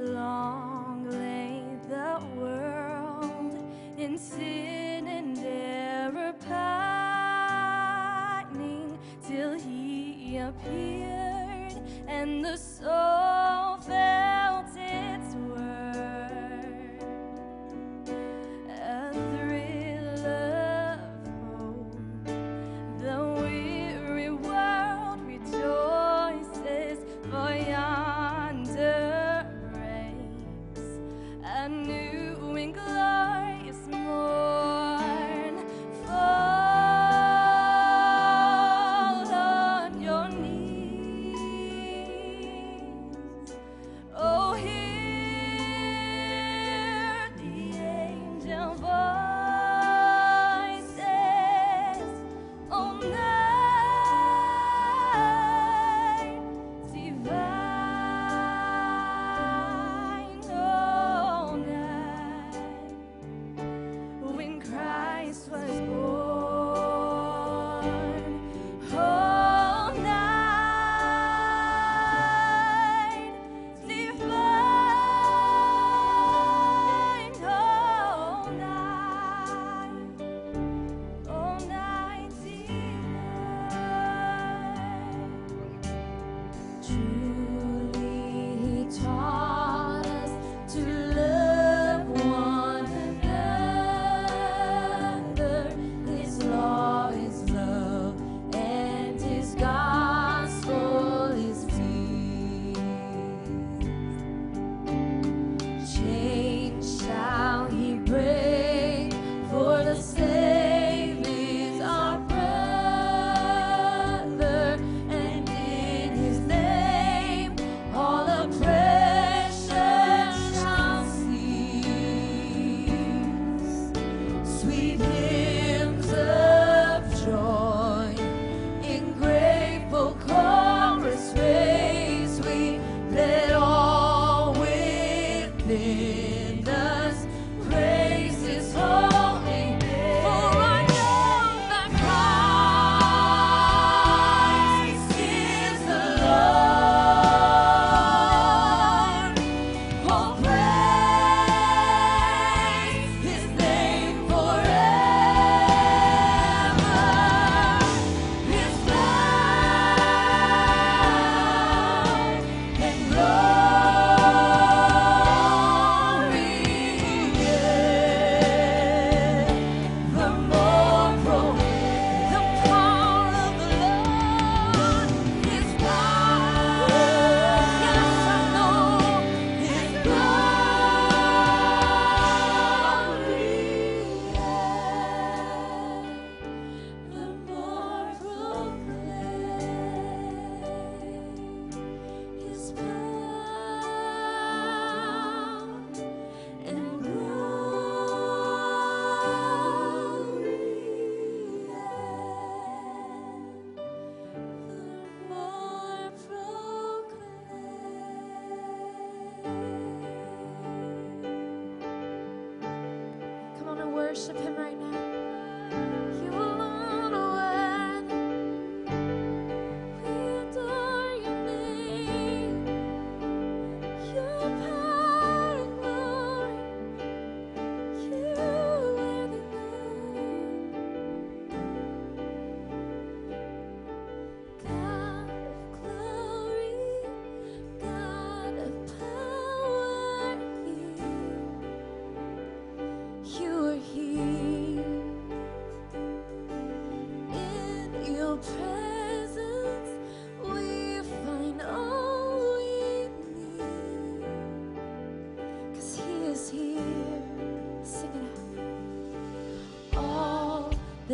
Long lay the world in sin and error pining till he appeared and the soul.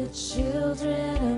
the children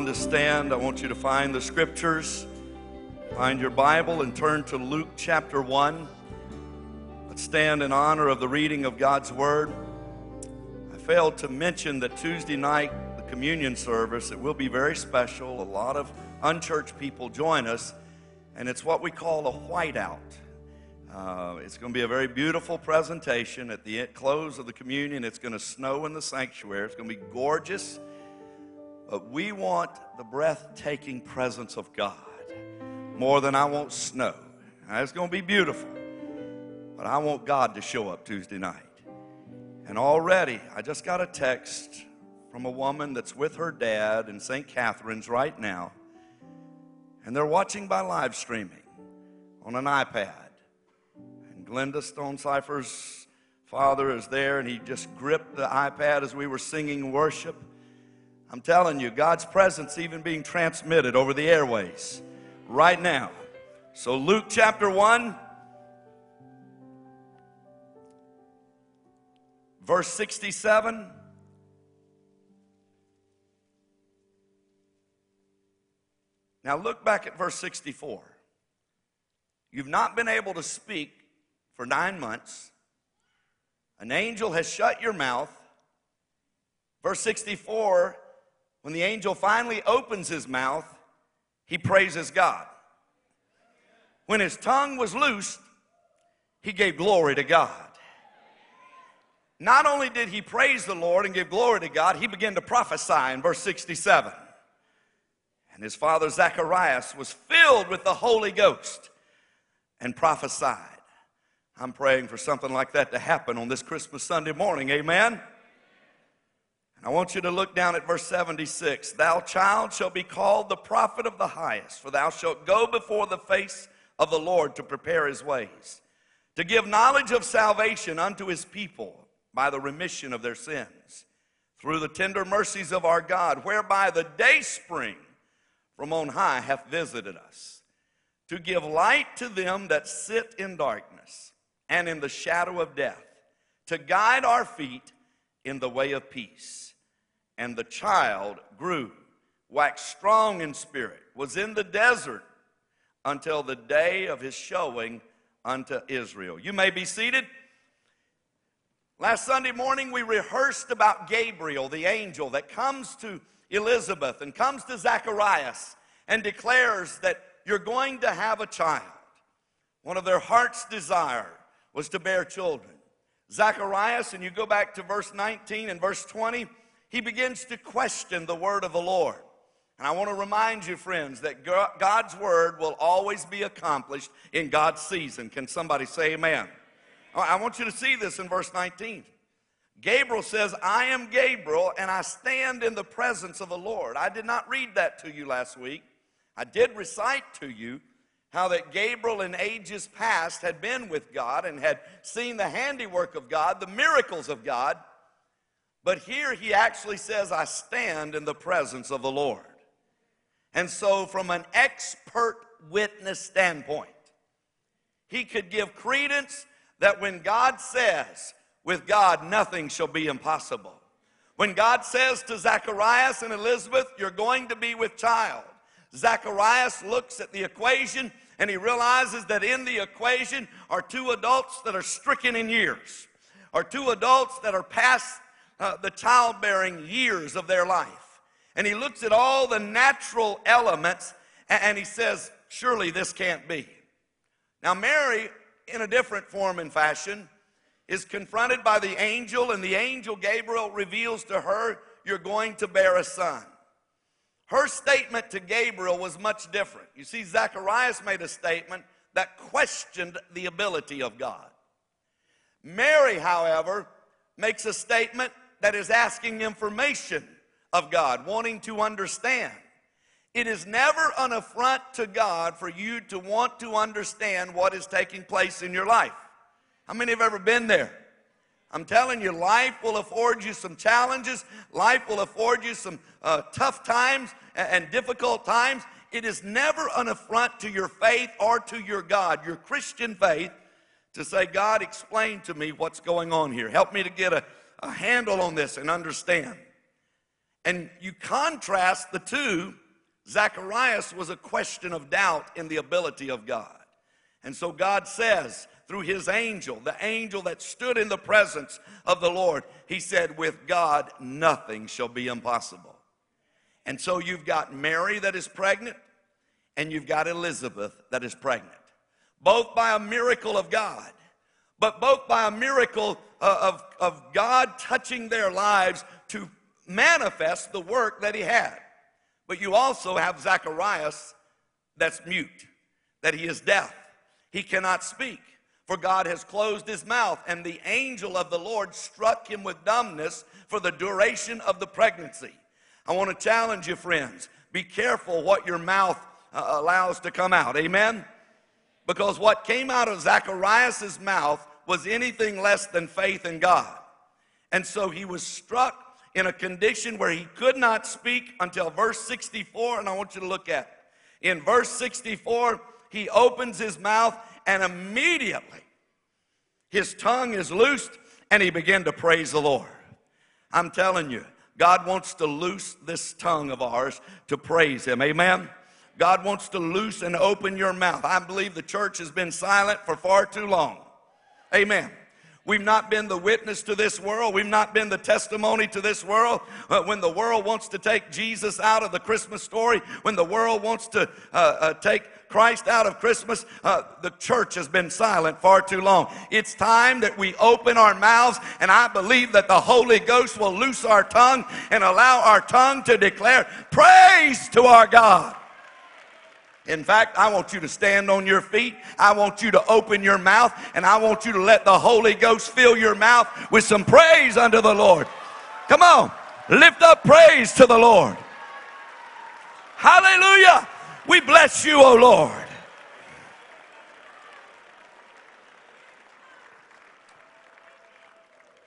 everyone to stand. I want you to find the scriptures. Find your Bible and turn to Luke chapter 1. Let's stand in honor of the reading of God's Word. I failed to mention that Tuesday night, the communion service, it will be very special. A lot of unchurched people join us, and it's what we call a whiteout. Uh, it's going to be a very beautiful presentation. At the close of the communion, it's going to snow in the sanctuary. It's going to be gorgeous. But we want the breathtaking presence of God more than I want snow. Now, it's going to be beautiful, but I want God to show up Tuesday night. And already, I just got a text from a woman that's with her dad in St. Catherine's right now, and they're watching by live streaming on an iPad. And Glenda Stonecipher's father is there, and he just gripped the iPad as we were singing worship. I'm telling you, God's presence even being transmitted over the airways right now. So, Luke chapter 1, verse 67. Now, look back at verse 64. You've not been able to speak for nine months. An angel has shut your mouth. Verse 64 when the angel finally opens his mouth, he praises God. When his tongue was loosed, he gave glory to God. Not only did he praise the Lord and give glory to God, he began to prophesy in verse 67. And his father Zacharias was filled with the Holy Ghost and prophesied. I'm praying for something like that to happen on this Christmas Sunday morning. Amen. And I want you to look down at verse 76. Thou child shall be called the prophet of the highest, for thou shalt go before the face of the Lord to prepare his ways, to give knowledge of salvation unto his people by the remission of their sins, through the tender mercies of our God, whereby the day spring from on high hath visited us, to give light to them that sit in darkness and in the shadow of death, to guide our feet in the way of peace. And the child grew, waxed strong in spirit, was in the desert until the day of his showing unto Israel. You may be seated. Last Sunday morning, we rehearsed about Gabriel, the angel that comes to Elizabeth and comes to Zacharias and declares that you're going to have a child. One of their heart's desire was to bear children. Zacharias, and you go back to verse 19 and verse 20, he begins to question the word of the Lord. And I want to remind you, friends, that God's word will always be accomplished in God's season. Can somebody say amen? I want you to see this in verse 19. Gabriel says, I am Gabriel, and I stand in the presence of the Lord. I did not read that to you last week. I did recite to you how that Gabriel in ages past had been with God and had seen the handiwork of God, the miracles of God. But here he actually says, I stand in the presence of the Lord. And so, from an expert witness standpoint, he could give credence that when God says, with God nothing shall be impossible. When God says to Zacharias and Elizabeth, You're going to be with child, Zacharias looks at the equation and he realizes that in the equation are two adults that are stricken in years, are two adults that are past uh, the childbearing years of their life. And he looks at all the natural elements and, and he says, Surely this can't be. Now, Mary, in a different form and fashion, is confronted by the angel, and the angel Gabriel reveals to her, You're going to bear a son. Her statement to Gabriel was much different. You see, Zacharias made a statement that questioned the ability of God. Mary, however, makes a statement that is asking information of God, wanting to understand. It is never an affront to God for you to want to understand what is taking place in your life. How many have ever been there? I'm telling you, life will afford you some challenges. Life will afford you some uh, tough times and, and difficult times. It is never an affront to your faith or to your God, your Christian faith, to say, God, explain to me what's going on here. Help me to get a, a handle on this and understand. And you contrast the two. Zacharias was a question of doubt in the ability of God. And so God says through his angel, the angel that stood in the presence of the Lord, he said, With God, nothing shall be impossible. And so you've got Mary that is pregnant, and you've got Elizabeth that is pregnant both by a miracle of God, but both by a miracle uh, of, of God touching their lives to manifest the work that he had. But you also have Zacharias that's mute, that he is deaf. He cannot speak, for God has closed his mouth, and the angel of the Lord struck him with dumbness for the duration of the pregnancy. I want to challenge you, friends. Be careful what your mouth uh, allows to come out. Amen? Because what came out of Zacharias' mouth was anything less than faith in God. And so he was struck in a condition where he could not speak until verse 64, and I want you to look at it. In verse 64, he opens his mouth, and immediately his tongue is loosed, and he began to praise the Lord. I'm telling you, God wants to loose this tongue of ours to praise him. Amen. God wants to loose and open your mouth. I believe the church has been silent for far too long. Amen. We've not been the witness to this world. We've not been the testimony to this world. Uh, when the world wants to take Jesus out of the Christmas story, when the world wants to uh, uh, take Christ out of Christmas, uh, the church has been silent far too long. It's time that we open our mouths, and I believe that the Holy Ghost will loose our tongue and allow our tongue to declare praise to our God. In fact, I want you to stand on your feet. I want you to open your mouth and I want you to let the Holy Ghost fill your mouth with some praise unto the Lord. Come on, lift up praise to the Lord. Hallelujah. We bless you, O Lord.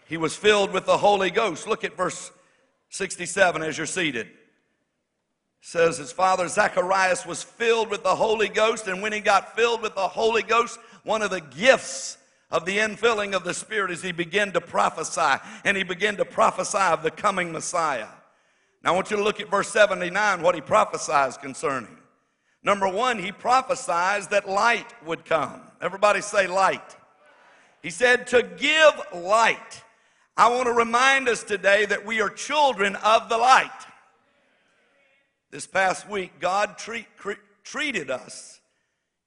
He was filled with the Holy Ghost. Look at verse 67 as you're seated says his father Zacharias was filled with the Holy Ghost, and when he got filled with the Holy Ghost, one of the gifts of the infilling of the Spirit is he began to prophesy, and he began to prophesy of the coming Messiah. Now I want you to look at verse 79, what he prophesies concerning. Number one, he prophesies that light would come. Everybody say light. He said to give light. I want to remind us today that we are children of the light. This past week, God treat, cre- treated us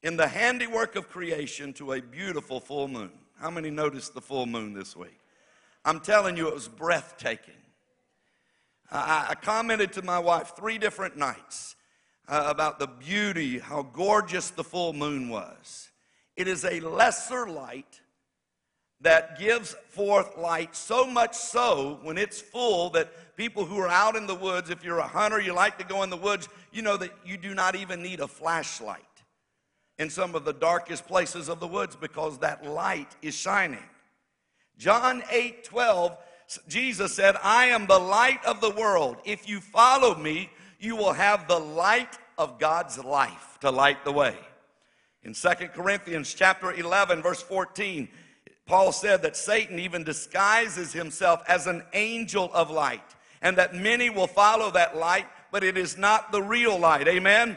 in the handiwork of creation to a beautiful full moon. How many noticed the full moon this week? I'm telling you, it was breathtaking. I, I commented to my wife three different nights uh, about the beauty, how gorgeous the full moon was. It is a lesser light that gives forth light so much so when it's full that people who are out in the woods, if you're a hunter, you like to go in the woods, you know that you do not even need a flashlight in some of the darkest places of the woods because that light is shining. John 8 12, Jesus said, I am the light of the world. If you follow me, you will have the light of God's life to light the way. In 2 Corinthians chapter 11, verse 14, Paul said that Satan even disguises himself as an angel of light, and that many will follow that light, but it is not the real light. Amen?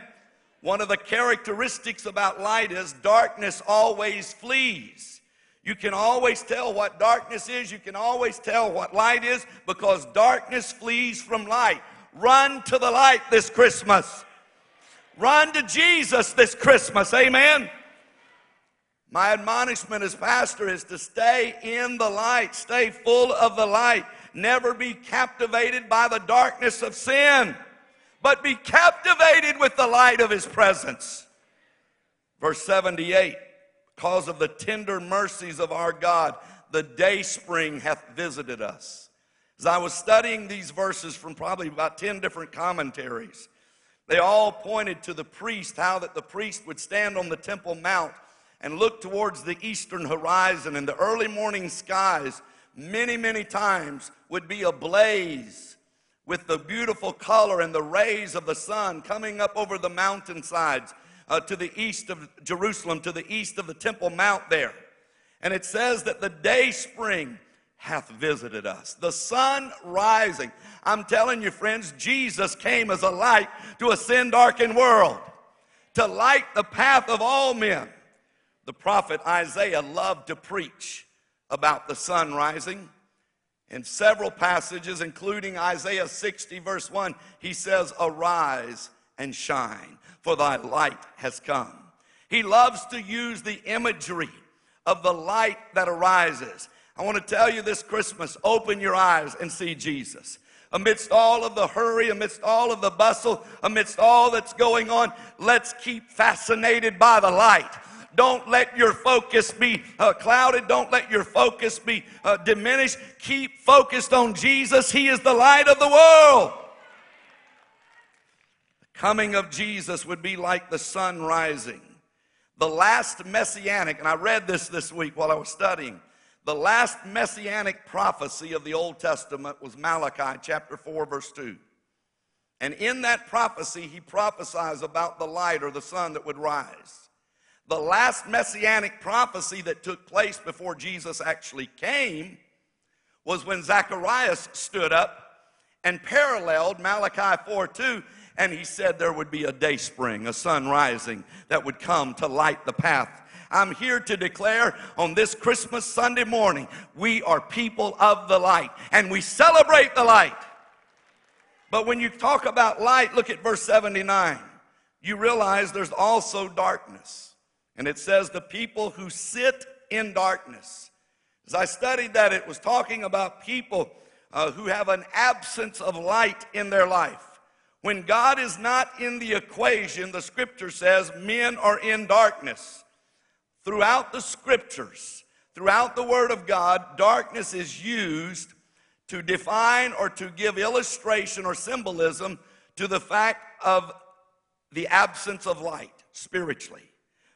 One of the characteristics about light is darkness always flees. You can always tell what darkness is, you can always tell what light is, because darkness flees from light. Run to the light this Christmas. Run to Jesus this Christmas. Amen. My admonishment as pastor is to stay in the light, stay full of the light, never be captivated by the darkness of sin. but be captivated with the light of his presence. Verse 78 Because of the tender mercies of our God, the day spring hath visited us. As I was studying these verses from probably about 10 different commentaries, they all pointed to the priest, how that the priest would stand on the Temple Mount and look towards the eastern horizon, and the early morning skies, many, many times, would be ablaze with the beautiful color and the rays of the sun coming up over the mountainsides uh, to the east of Jerusalem, to the east of the Temple Mount there. And it says that the day spring hath visited us. The sun rising. I'm telling you, friends, Jesus came as a light to a sin darkened world, to light the path of all men. The prophet Isaiah loved to preach about the sun rising. In several passages, including Isaiah 60, verse 1, he says, Arise and shine, for thy light has come. He loves to use the imagery of the light that arises. I want to tell you this Christmas open your eyes and see Jesus. Amidst all of the hurry, amidst all of the bustle, amidst all that's going on, let's keep fascinated by the light. Don't let your focus be uh, clouded. Don't let your focus be uh, diminished. Keep focused on Jesus. He is the light of the world. The coming of Jesus would be like the sun rising. The last messianic, and I read this this week while I was studying. The last messianic prophecy of the Old Testament was Malachi chapter 4, verse 2. And in that prophecy, he prophesies about the light or the sun that would rise. The last messianic prophecy that took place before Jesus actually came was when Zacharias stood up and paralleled Malachi 4 2 and he said there would be a day spring, a sun rising that would come to light the path. I'm here to declare on this Christmas Sunday morning, we are people of the light and we celebrate the light. But when you talk about light, look at verse 79. You realize there's also darkness. And it says, the people who sit in darkness. As I studied that, it was talking about people uh, who have an absence of light in their life. When God is not in the equation, the scripture says men are in darkness. Throughout the scriptures, throughout the Word of God, darkness is used to define or to give illustration or symbolism to the fact of the absence of light spiritually.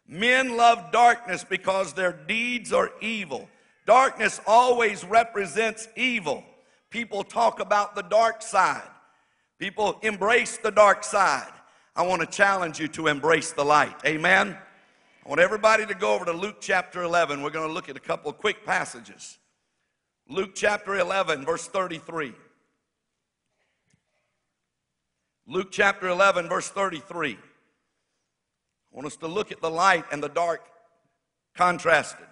Men love darkness because their deeds are evil. Darkness always represents evil. People talk about the dark side. People embrace the dark side. I want to challenge you to embrace the light. Amen. I want everybody to go over to Luke chapter 11. We're going to look at a couple quick passages. Luke chapter 11, verse 33. Luke chapter 11, verse 33. I want us to look at the light and the dark contrasted.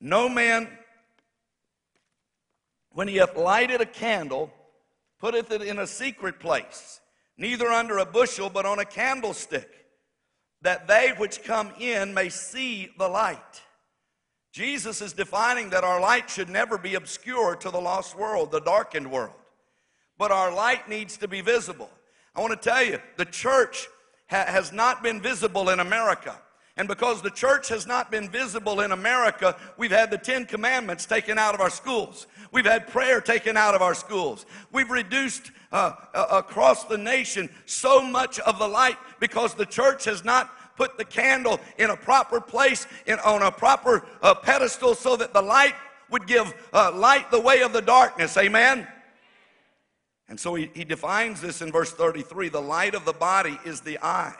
No man, when he hath lighted a candle, putteth it in a secret place, neither under a bushel, but on a candlestick, that they which come in may see the light. Jesus is defining that our light should never be obscure to the lost world, the darkened world. But our light needs to be visible. I want to tell you, the church ha- has not been visible in America. And because the church has not been visible in America, we've had the Ten Commandments taken out of our schools. We've had prayer taken out of our schools. We've reduced uh, uh, across the nation so much of the light because the church has not put the candle in a proper place, in, on a proper uh, pedestal, so that the light would give uh, light the way of the darkness. Amen? And so he, he defines this in verse 33 the light of the body is the eye.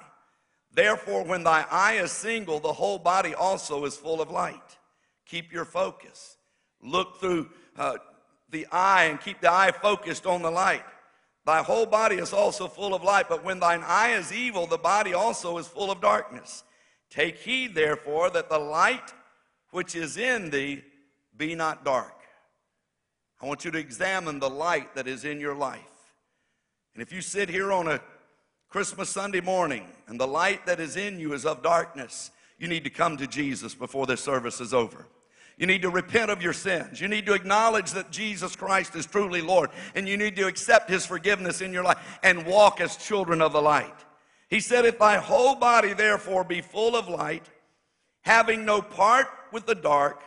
Therefore, when thy eye is single, the whole body also is full of light. Keep your focus. Look through uh, the eye and keep the eye focused on the light. Thy whole body is also full of light, but when thine eye is evil, the body also is full of darkness. Take heed, therefore, that the light which is in thee be not dark. I want you to examine the light that is in your life. And if you sit here on a Christmas Sunday morning and the light that is in you is of darkness, you need to come to Jesus before this service is over. You need to repent of your sins. You need to acknowledge that Jesus Christ is truly Lord. And you need to accept his forgiveness in your life and walk as children of the light. He said, If thy whole body therefore be full of light, having no part with the dark,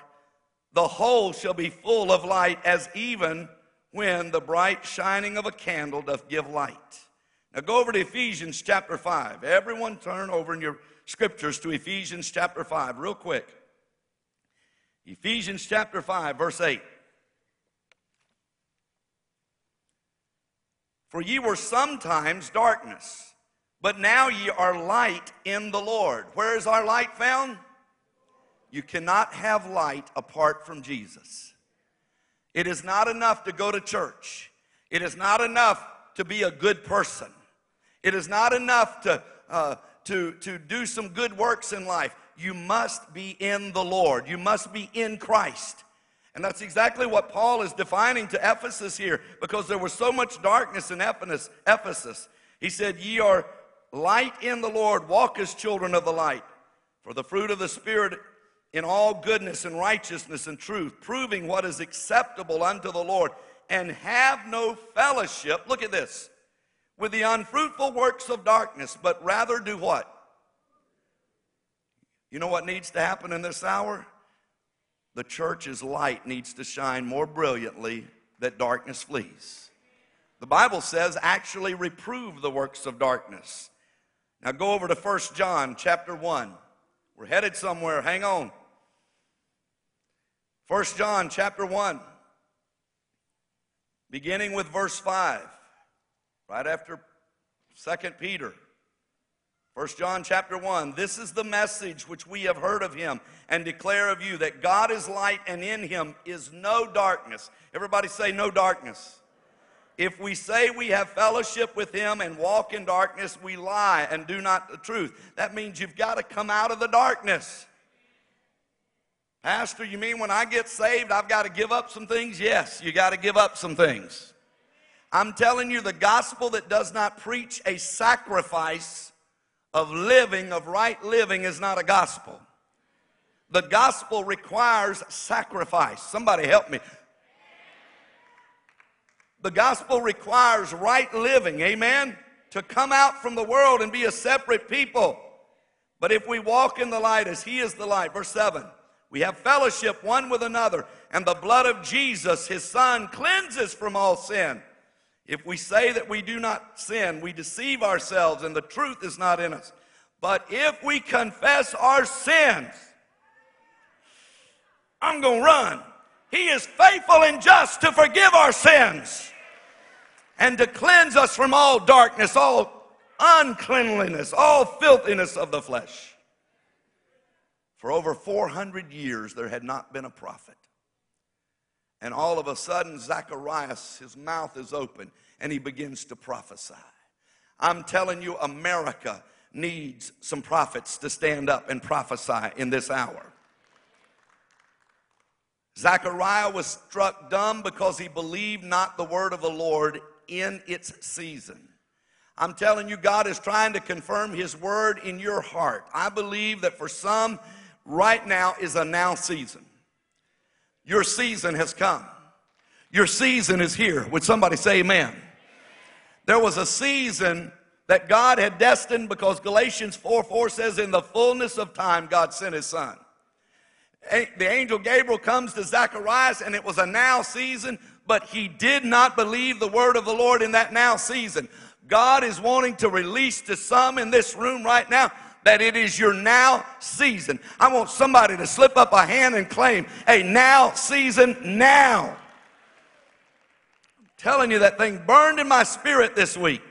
the whole shall be full of light, as even when the bright shining of a candle doth give light. Now go over to Ephesians chapter 5. Everyone turn over in your scriptures to Ephesians chapter 5, real quick. Ephesians chapter 5, verse 8. For ye were sometimes darkness, but now ye are light in the Lord. Where is our light found? You cannot have light apart from Jesus. It is not enough to go to church. It is not enough to be a good person. It is not enough to, uh, to, to do some good works in life. You must be in the Lord. You must be in Christ. And that's exactly what Paul is defining to Ephesus here because there was so much darkness in Ephesus. He said, Ye are light in the Lord, walk as children of the light. For the fruit of the Spirit in all goodness and righteousness and truth, proving what is acceptable unto the Lord, and have no fellowship. Look at this with the unfruitful works of darkness, but rather do what? You know what needs to happen in this hour? The church's light needs to shine more brilliantly that darkness flees. The Bible says, actually reprove the works of darkness. Now go over to 1 John chapter 1. We're headed somewhere. Hang on. 1 John chapter 1, beginning with verse 5 right after Second Peter. First John chapter 1 This is the message which we have heard of him and declare of you that God is light and in him is no darkness. Everybody say, no darkness. If we say we have fellowship with him and walk in darkness, we lie and do not the truth. That means you've got to come out of the darkness. Pastor, you mean when I get saved, I've got to give up some things? Yes, you got to give up some things. I'm telling you, the gospel that does not preach a sacrifice of living, of right living, is not a gospel. The gospel requires sacrifice. Somebody help me. The gospel requires right living, amen? To come out from the world and be a separate people. But if we walk in the light as He is the light, verse 7, we have fellowship one with another, and the blood of Jesus, His Son, cleanses from all sin. If we say that we do not sin, we deceive ourselves and the truth is not in us. But if we confess our sins, I'm going to run. He is faithful and just to forgive our sins and to cleanse us from all darkness, all uncleanliness, all filthiness of the flesh. For over 400 years, there had not been a prophet. And all of a sudden, Zacharias, his mouth is open and he begins to prophesy. I'm telling you, America needs some prophets to stand up and prophesy in this hour. Zechariah was struck dumb because he believed not the word of the Lord in its season. I'm telling you, God is trying to confirm his word in your heart. I believe that for some, right now is a now season. Your season has come. Your season is here. Would somebody say amen? There was a season that God had destined because Galatians 4 4 says, In the fullness of time, God sent his son. The angel Gabriel comes to Zacharias, and it was a now season, but he did not believe the word of the Lord in that now season. God is wanting to release to some in this room right now that it is your now season. I want somebody to slip up a hand and claim a now season now. I'm telling you, that thing burned in my spirit this week.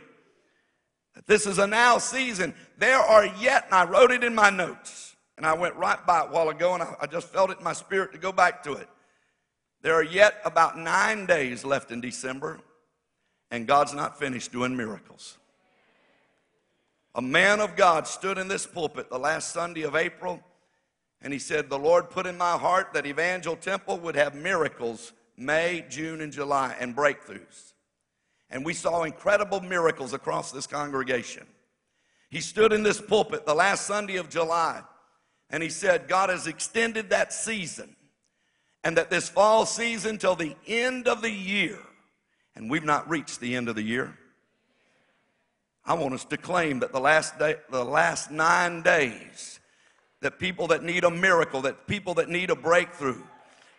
This is a now season. There are yet, and I wrote it in my notes, and I went right by it a while ago, and I, I just felt it in my spirit to go back to it. There are yet about nine days left in December, and God's not finished doing miracles. A man of God stood in this pulpit the last Sunday of April, and he said, The Lord put in my heart that Evangel Temple would have miracles May, June, and July and breakthroughs. And we saw incredible miracles across this congregation. He stood in this pulpit the last Sunday of July, and he said, God has extended that season. and that this fall season till the end of the year, and we've not reached the end of the year. I want us to claim that the last day, the last nine days, that people that need a miracle, that people that need a breakthrough,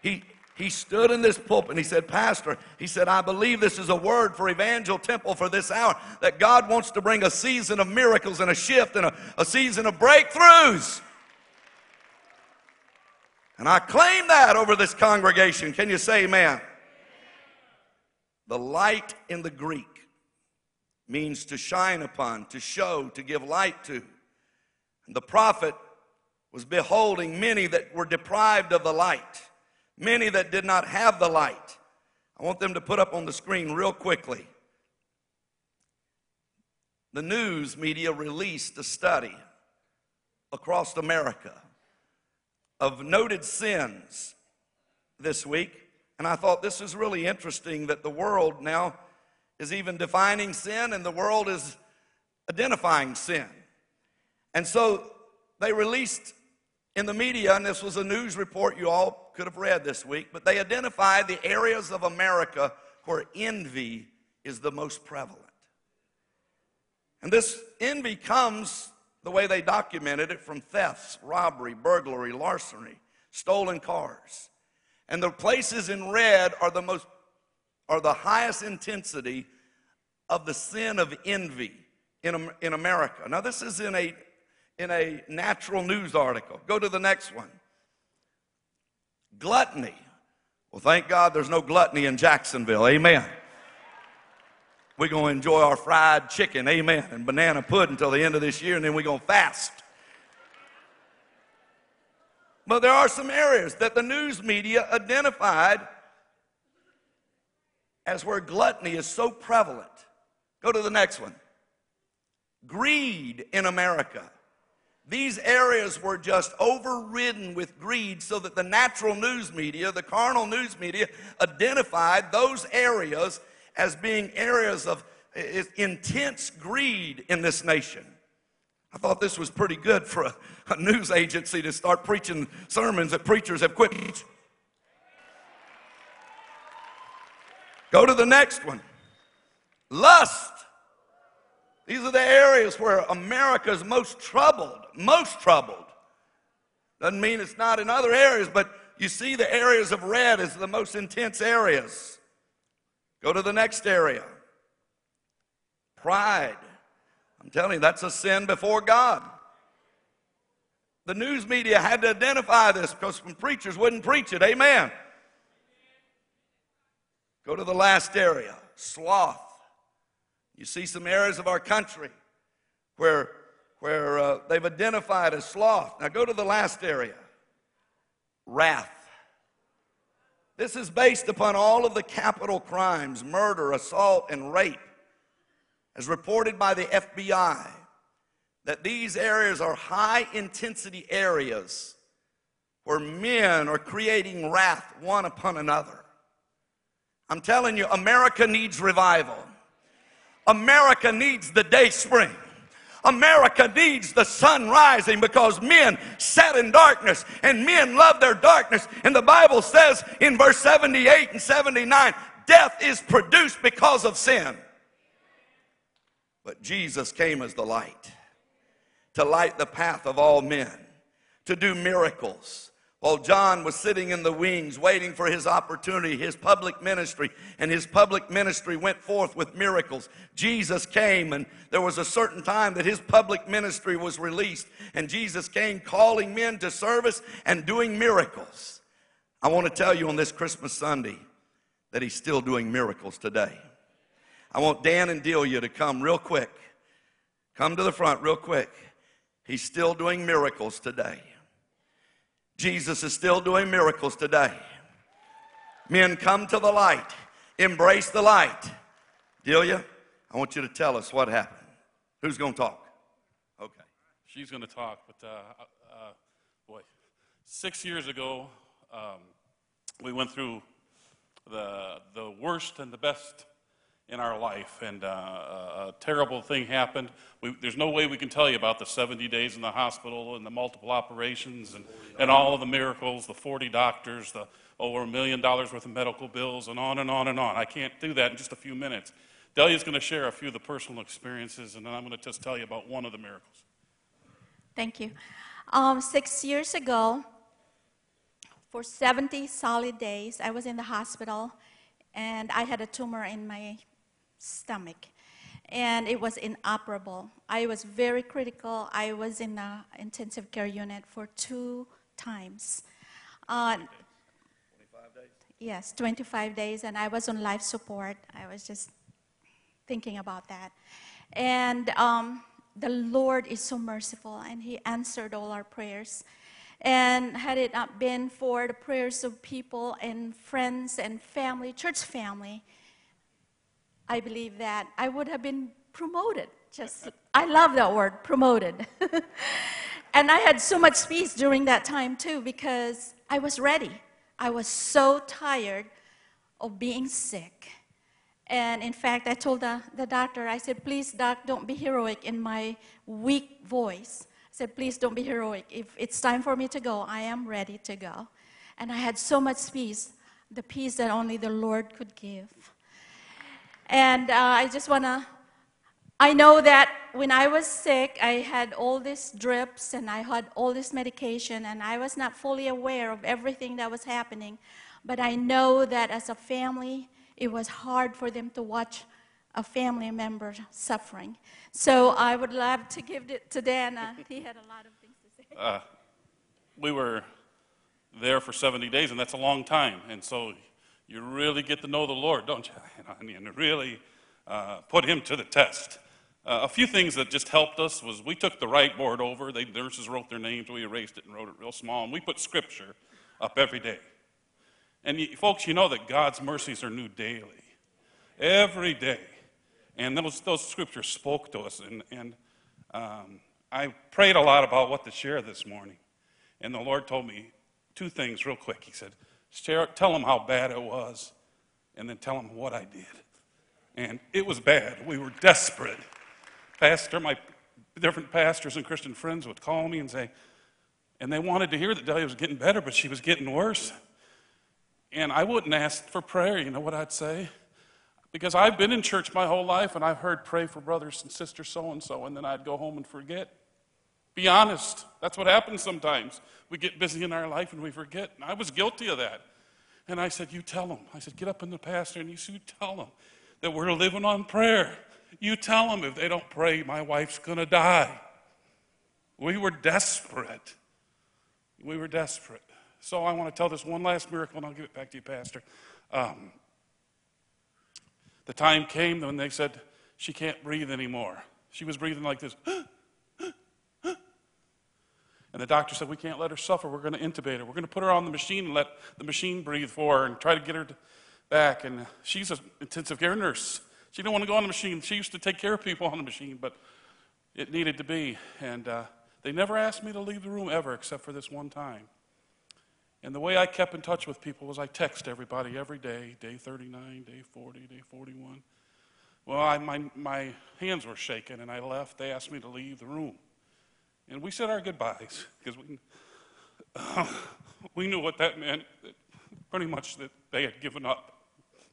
he, he stood in this pulpit and he said, Pastor, he said, I believe this is a word for Evangel Temple for this hour, that God wants to bring a season of miracles and a shift and a, a season of breakthroughs. And I claim that over this congregation. Can you say amen? The light in the Greek means to shine upon, to show, to give light to. And the prophet was beholding many that were deprived of the light, many that did not have the light. I want them to put up on the screen real quickly. The news media released a study across America of noted sins this week. And I thought this is really interesting that the world now is even defining sin and the world is identifying sin. And so they released in the media, and this was a news report you all could have read this week, but they identified the areas of America where envy is the most prevalent. And this envy comes the way they documented it from thefts, robbery, burglary, larceny, stolen cars. And the places in red are the most are the highest intensity of the sin of envy in, in America. Now, this is in a, in a natural news article. Go to the next one. Gluttony. Well, thank God there's no gluttony in Jacksonville. Amen. We're going to enjoy our fried chicken, amen, and banana pudding until the end of this year, and then we're going to fast. But there are some areas that the news media identified as where gluttony is so prevalent. Go to the next one. Greed in America. These areas were just overridden with greed, so that the natural news media, the carnal news media, identified those areas as being areas of intense greed in this nation. I thought this was pretty good for a, a news agency to start preaching sermons that preachers have quit. Go to the next one. Lust. These are the areas where America is most troubled, most troubled. Doesn't mean it's not in other areas, but you see the areas of red as the most intense areas. Go to the next area pride. I'm telling you, that's a sin before God. The news media had to identify this because some preachers wouldn't preach it. Amen. Go to the last area sloth. You see some areas of our country where, where uh, they've identified as sloth. Now go to the last area wrath. This is based upon all of the capital crimes murder, assault, and rape, as reported by the FBI, that these areas are high intensity areas where men are creating wrath one upon another. I'm telling you, America needs revival. America needs the day spring. America needs the sun rising because men sat in darkness and men love their darkness. And the Bible says in verse 78 and 79 death is produced because of sin. But Jesus came as the light to light the path of all men, to do miracles while John was sitting in the wings waiting for his opportunity, his public ministry, and his public ministry went forth with miracles. Jesus came, and there was a certain time that his public ministry was released, and Jesus came calling men to service and doing miracles. I want to tell you on this Christmas Sunday that he's still doing miracles today. I want Dan and Delia to come real quick. Come to the front real quick. He's still doing miracles today. Jesus is still doing miracles today. Men, come to the light, embrace the light. Delia, I want you to tell us what happened. Who's going to talk? Okay. She's going to talk, but uh, uh, boy, six years ago, um, we went through the, the worst and the best in our life, and uh, a, terrible thing happened. We, there's no way we can tell you about the 70 days in the hospital and the multiple operations and, and all of the miracles, the 40 doctors, the over a million dollars worth of medical bills, and on and on and on. I can't do that in just a few minutes. Delia's going to share a few of the personal experiences, and then I'm going to just tell you about one of the miracles. Thank you. Um, six years ago, for 70 solid days, I was in the hospital and I had a tumor in my stomach and it was inoperable. I was very critical. I was in the intensive care unit for two times. Uh, 25 days? Yes, 25 days, and I was on life support. I was just thinking about that. And um, the Lord is so merciful, and He answered all our prayers. And had it not been for the prayers of people and friends and family, church family, I believe that I would have been promoted. Just, I love that word, promoted. and I had so much peace during that time too because I was ready. I was so tired of being sick. And in fact, I told the, the doctor, I said, please, doc, don't be heroic in my weak voice. I said, please don't be heroic. If it's time for me to go, I am ready to go. And I had so much peace, the peace that only the Lord could give. And uh, I just want to, I know that when I was sick, I had all these drips and I had all this medication, and I was not fully aware of everything that was happening. But I know that as a family, it was hard for them to watch a family member suffering. So I would love to give it to Dana. He had a lot of things to say. Uh, we were there for 70 days, and that's a long time. And so you really get to know the Lord, don't you? You and really uh, put Him to the test. Uh, a few things that just helped us was we took the right board over. They, the nurses wrote their names. We erased it and wrote it real small. And we put Scripture up every day. And you, folks, you know that God's mercies are new daily, every day. And those, those Scriptures spoke to us. And, and um, I prayed a lot about what to share this morning. And the Lord told me two things real quick. He said, Tell them how bad it was, and then tell them what I did. And it was bad. We were desperate. Pastor, my different pastors and Christian friends would call me and say, and they wanted to hear that Delia was getting better, but she was getting worse. And I wouldn't ask for prayer. You know what I'd say? Because I've been in church my whole life and I've heard pray for brothers and sisters so and so, and then I'd go home and forget. Be honest. That's what happens sometimes. We get busy in our life and we forget. And I was guilty of that. And I said, You tell them. I said, Get up in the pastor and you should tell them that we're living on prayer. You tell them if they don't pray, my wife's going to die. We were desperate. We were desperate. So I want to tell this one last miracle and I'll give it back to you, Pastor. Um, the time came when they said, She can't breathe anymore. She was breathing like this. And the doctor said, We can't let her suffer. We're going to intubate her. We're going to put her on the machine and let the machine breathe for her and try to get her to back. And she's an intensive care nurse. She didn't want to go on the machine. She used to take care of people on the machine, but it needed to be. And uh, they never asked me to leave the room ever, except for this one time. And the way I kept in touch with people was I text everybody every day, day 39, day 40, day 41. Well, I, my, my hands were shaking and I left. They asked me to leave the room. And we said our goodbyes because we, uh, we knew what that meant, that pretty much that they had given up.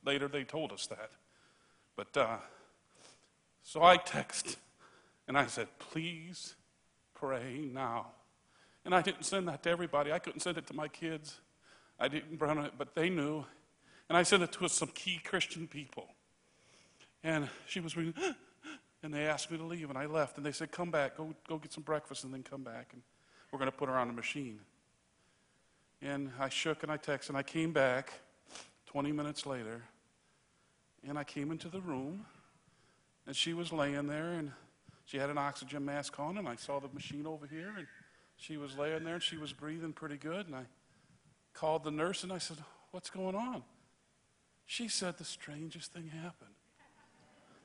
Later, they told us that. But uh, so I text and I said, please pray now. And I didn't send that to everybody. I couldn't send it to my kids. I didn't run it, but they knew. And I sent it to some key Christian people. And she was reading, and they asked me to leave, and I left. And they said, Come back, go, go get some breakfast, and then come back. And we're going to put her on a machine. And I shook and I texted, and I came back 20 minutes later, and I came into the room, and she was laying there, and she had an oxygen mask on, and I saw the machine over here, and she was laying there, and she was breathing pretty good. And I called the nurse, and I said, What's going on? She said, The strangest thing happened.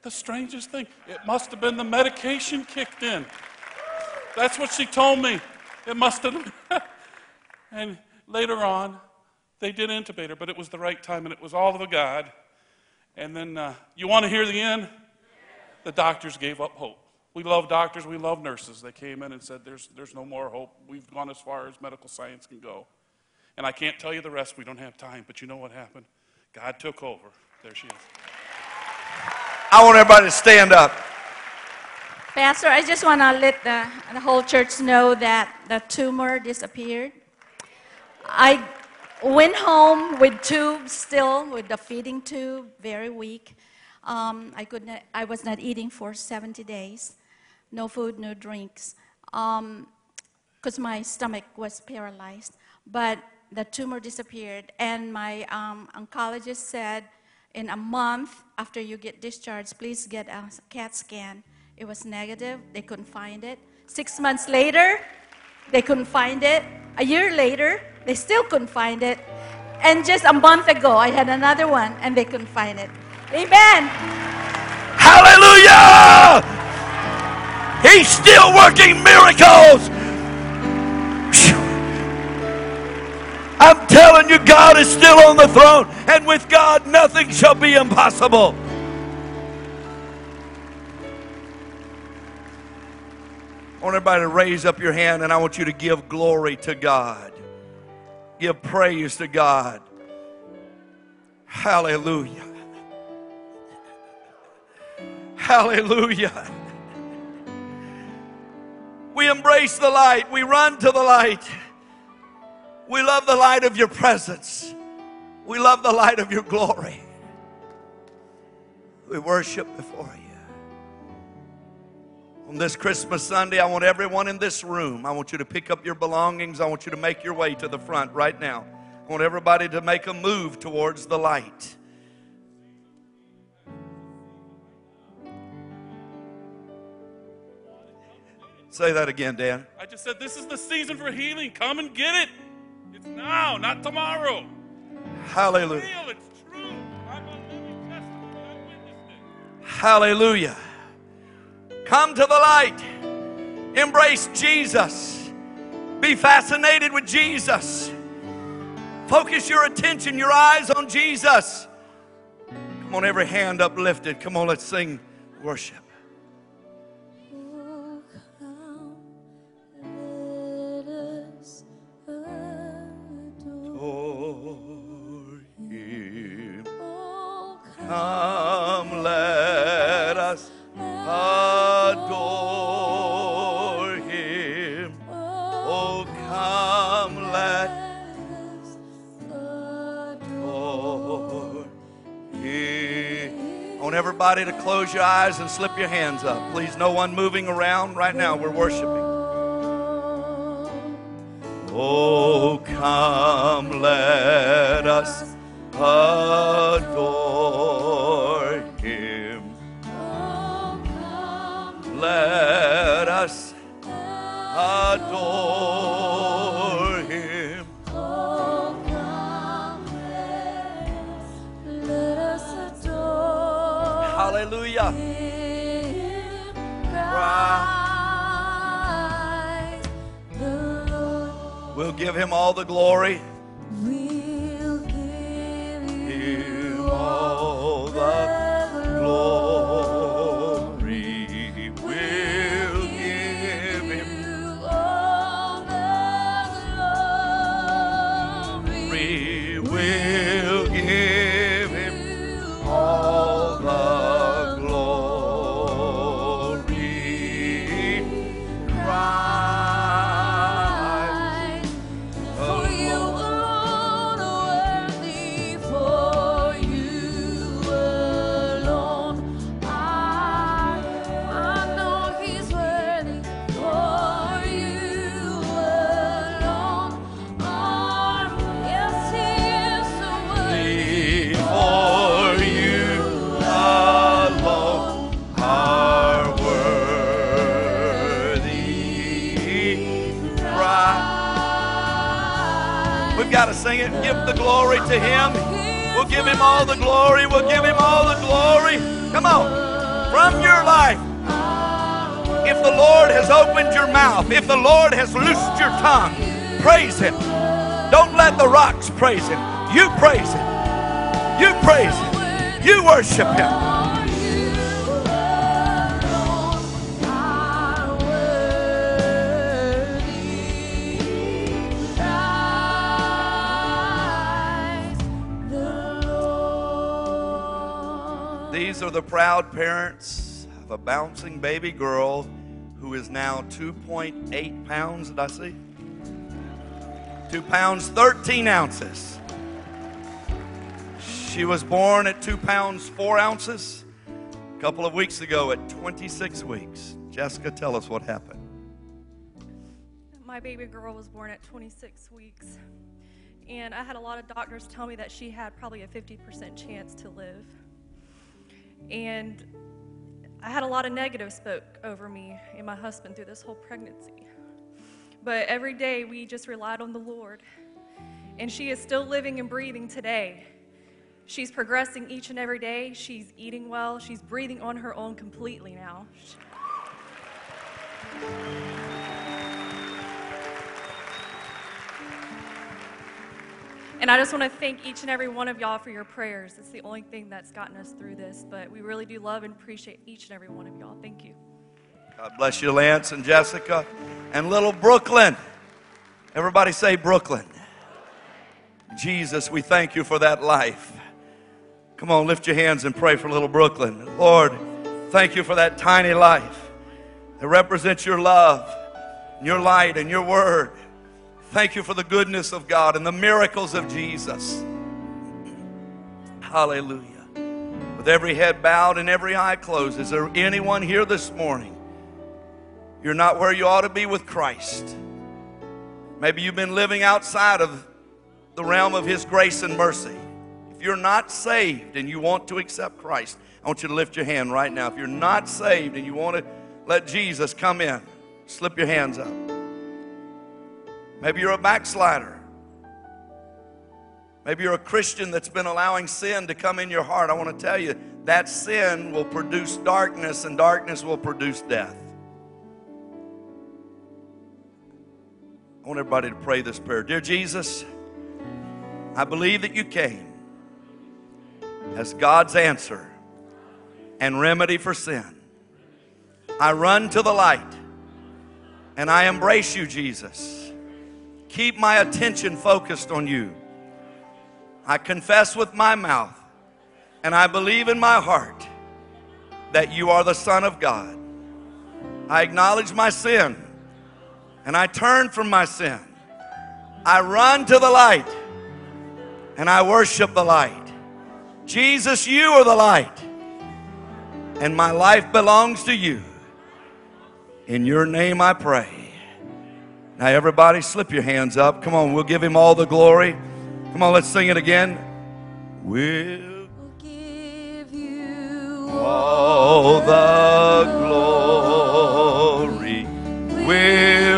The strangest thing, it must have been the medication kicked in. That's what she told me. It must have. and later on, they did intubate her, but it was the right time and it was all of a God. And then uh, you want to hear the end? The doctors gave up hope. We love doctors, we love nurses. They came in and said, there's, there's no more hope. We've gone as far as medical science can go. And I can't tell you the rest, we don't have time, but you know what happened? God took over. There she is. I want everybody to stand up. Pastor, I just want to let the, the whole church know that the tumor disappeared. I went home with tubes still, with the feeding tube, very weak. Um, I, could not, I was not eating for 70 days, no food, no drinks, because my stomach was paralyzed. But the tumor disappeared, and my um, oncologist said, in a month after you get discharged, please get a CAT scan. It was negative, they couldn't find it. Six months later, they couldn't find it. A year later, they still couldn't find it. And just a month ago, I had another one, and they couldn't find it. Amen. Hallelujah! He's still working miracles. Telling you, God is still on the throne, and with God, nothing shall be impossible. I want everybody to raise up your hand, and I want you to give glory to God, give praise to God. Hallelujah. Hallelujah. We embrace the light. We run to the light. We love the light of your presence. We love the light of your glory. We worship before you. On this Christmas Sunday, I want everyone in this room, I want you to pick up your belongings. I want you to make your way to the front right now. I want everybody to make a move towards the light. Say that again, Dan. I just said, this is the season for healing. Come and get it. It's now, not tomorrow. Hallelujah. Real, it's true. I'm a living testimony. I witnessed it. Hallelujah. Come to the light. Embrace Jesus. Be fascinated with Jesus. Focus your attention, your eyes on Jesus. Come on, every hand uplifted. Come on, let's sing worship. Come, let us adore Him. Oh, come, let us Lord. He- I want everybody to close your eyes and slip your hands up. Please, no one moving around right now. We're worshiping. Oh, come, let us adore Let us adore Him. Let us adore Hallelujah. Him. We'll give Him all the glory. To Him. We'll give Him all the glory. We'll give Him all the glory. Come on. From your life. If the Lord has opened your mouth, if the Lord has loosed your tongue, praise Him. Don't let the rocks praise Him. You praise Him. You praise Him. You worship him. Are the proud parents of a bouncing baby girl who is now 2.8 pounds. Did I see? 2 pounds 13 ounces. She was born at 2 pounds 4 ounces a couple of weeks ago at 26 weeks. Jessica, tell us what happened. My baby girl was born at 26 weeks, and I had a lot of doctors tell me that she had probably a 50% chance to live. And I had a lot of negative spoke over me and my husband through this whole pregnancy. But every day we just relied on the Lord. And she is still living and breathing today. She's progressing each and every day. She's eating well. She's breathing on her own completely now. And I just want to thank each and every one of y'all for your prayers. It's the only thing that's gotten us through this, but we really do love and appreciate each and every one of y'all. Thank you. God bless you, Lance and Jessica. And little Brooklyn. Everybody say Brooklyn. Jesus, we thank you for that life. Come on, lift your hands and pray for little Brooklyn. Lord, thank you for that tiny life that represents your love, your light, and your word. Thank you for the goodness of God and the miracles of Jesus. Hallelujah. With every head bowed and every eye closed, is there anyone here this morning? You're not where you ought to be with Christ. Maybe you've been living outside of the realm of His grace and mercy. If you're not saved and you want to accept Christ, I want you to lift your hand right now. If you're not saved and you want to let Jesus come in, slip your hands up. Maybe you're a backslider. Maybe you're a Christian that's been allowing sin to come in your heart. I want to tell you that sin will produce darkness, and darkness will produce death. I want everybody to pray this prayer. Dear Jesus, I believe that you came as God's answer and remedy for sin. I run to the light and I embrace you, Jesus. Keep my attention focused on you. I confess with my mouth and I believe in my heart that you are the Son of God. I acknowledge my sin and I turn from my sin. I run to the light and I worship the light. Jesus, you are the light, and my life belongs to you. In your name I pray. Now, everybody, slip your hands up. Come on, we'll give him all the glory. Come on, let's sing it again. We'll give you all the glory. We'll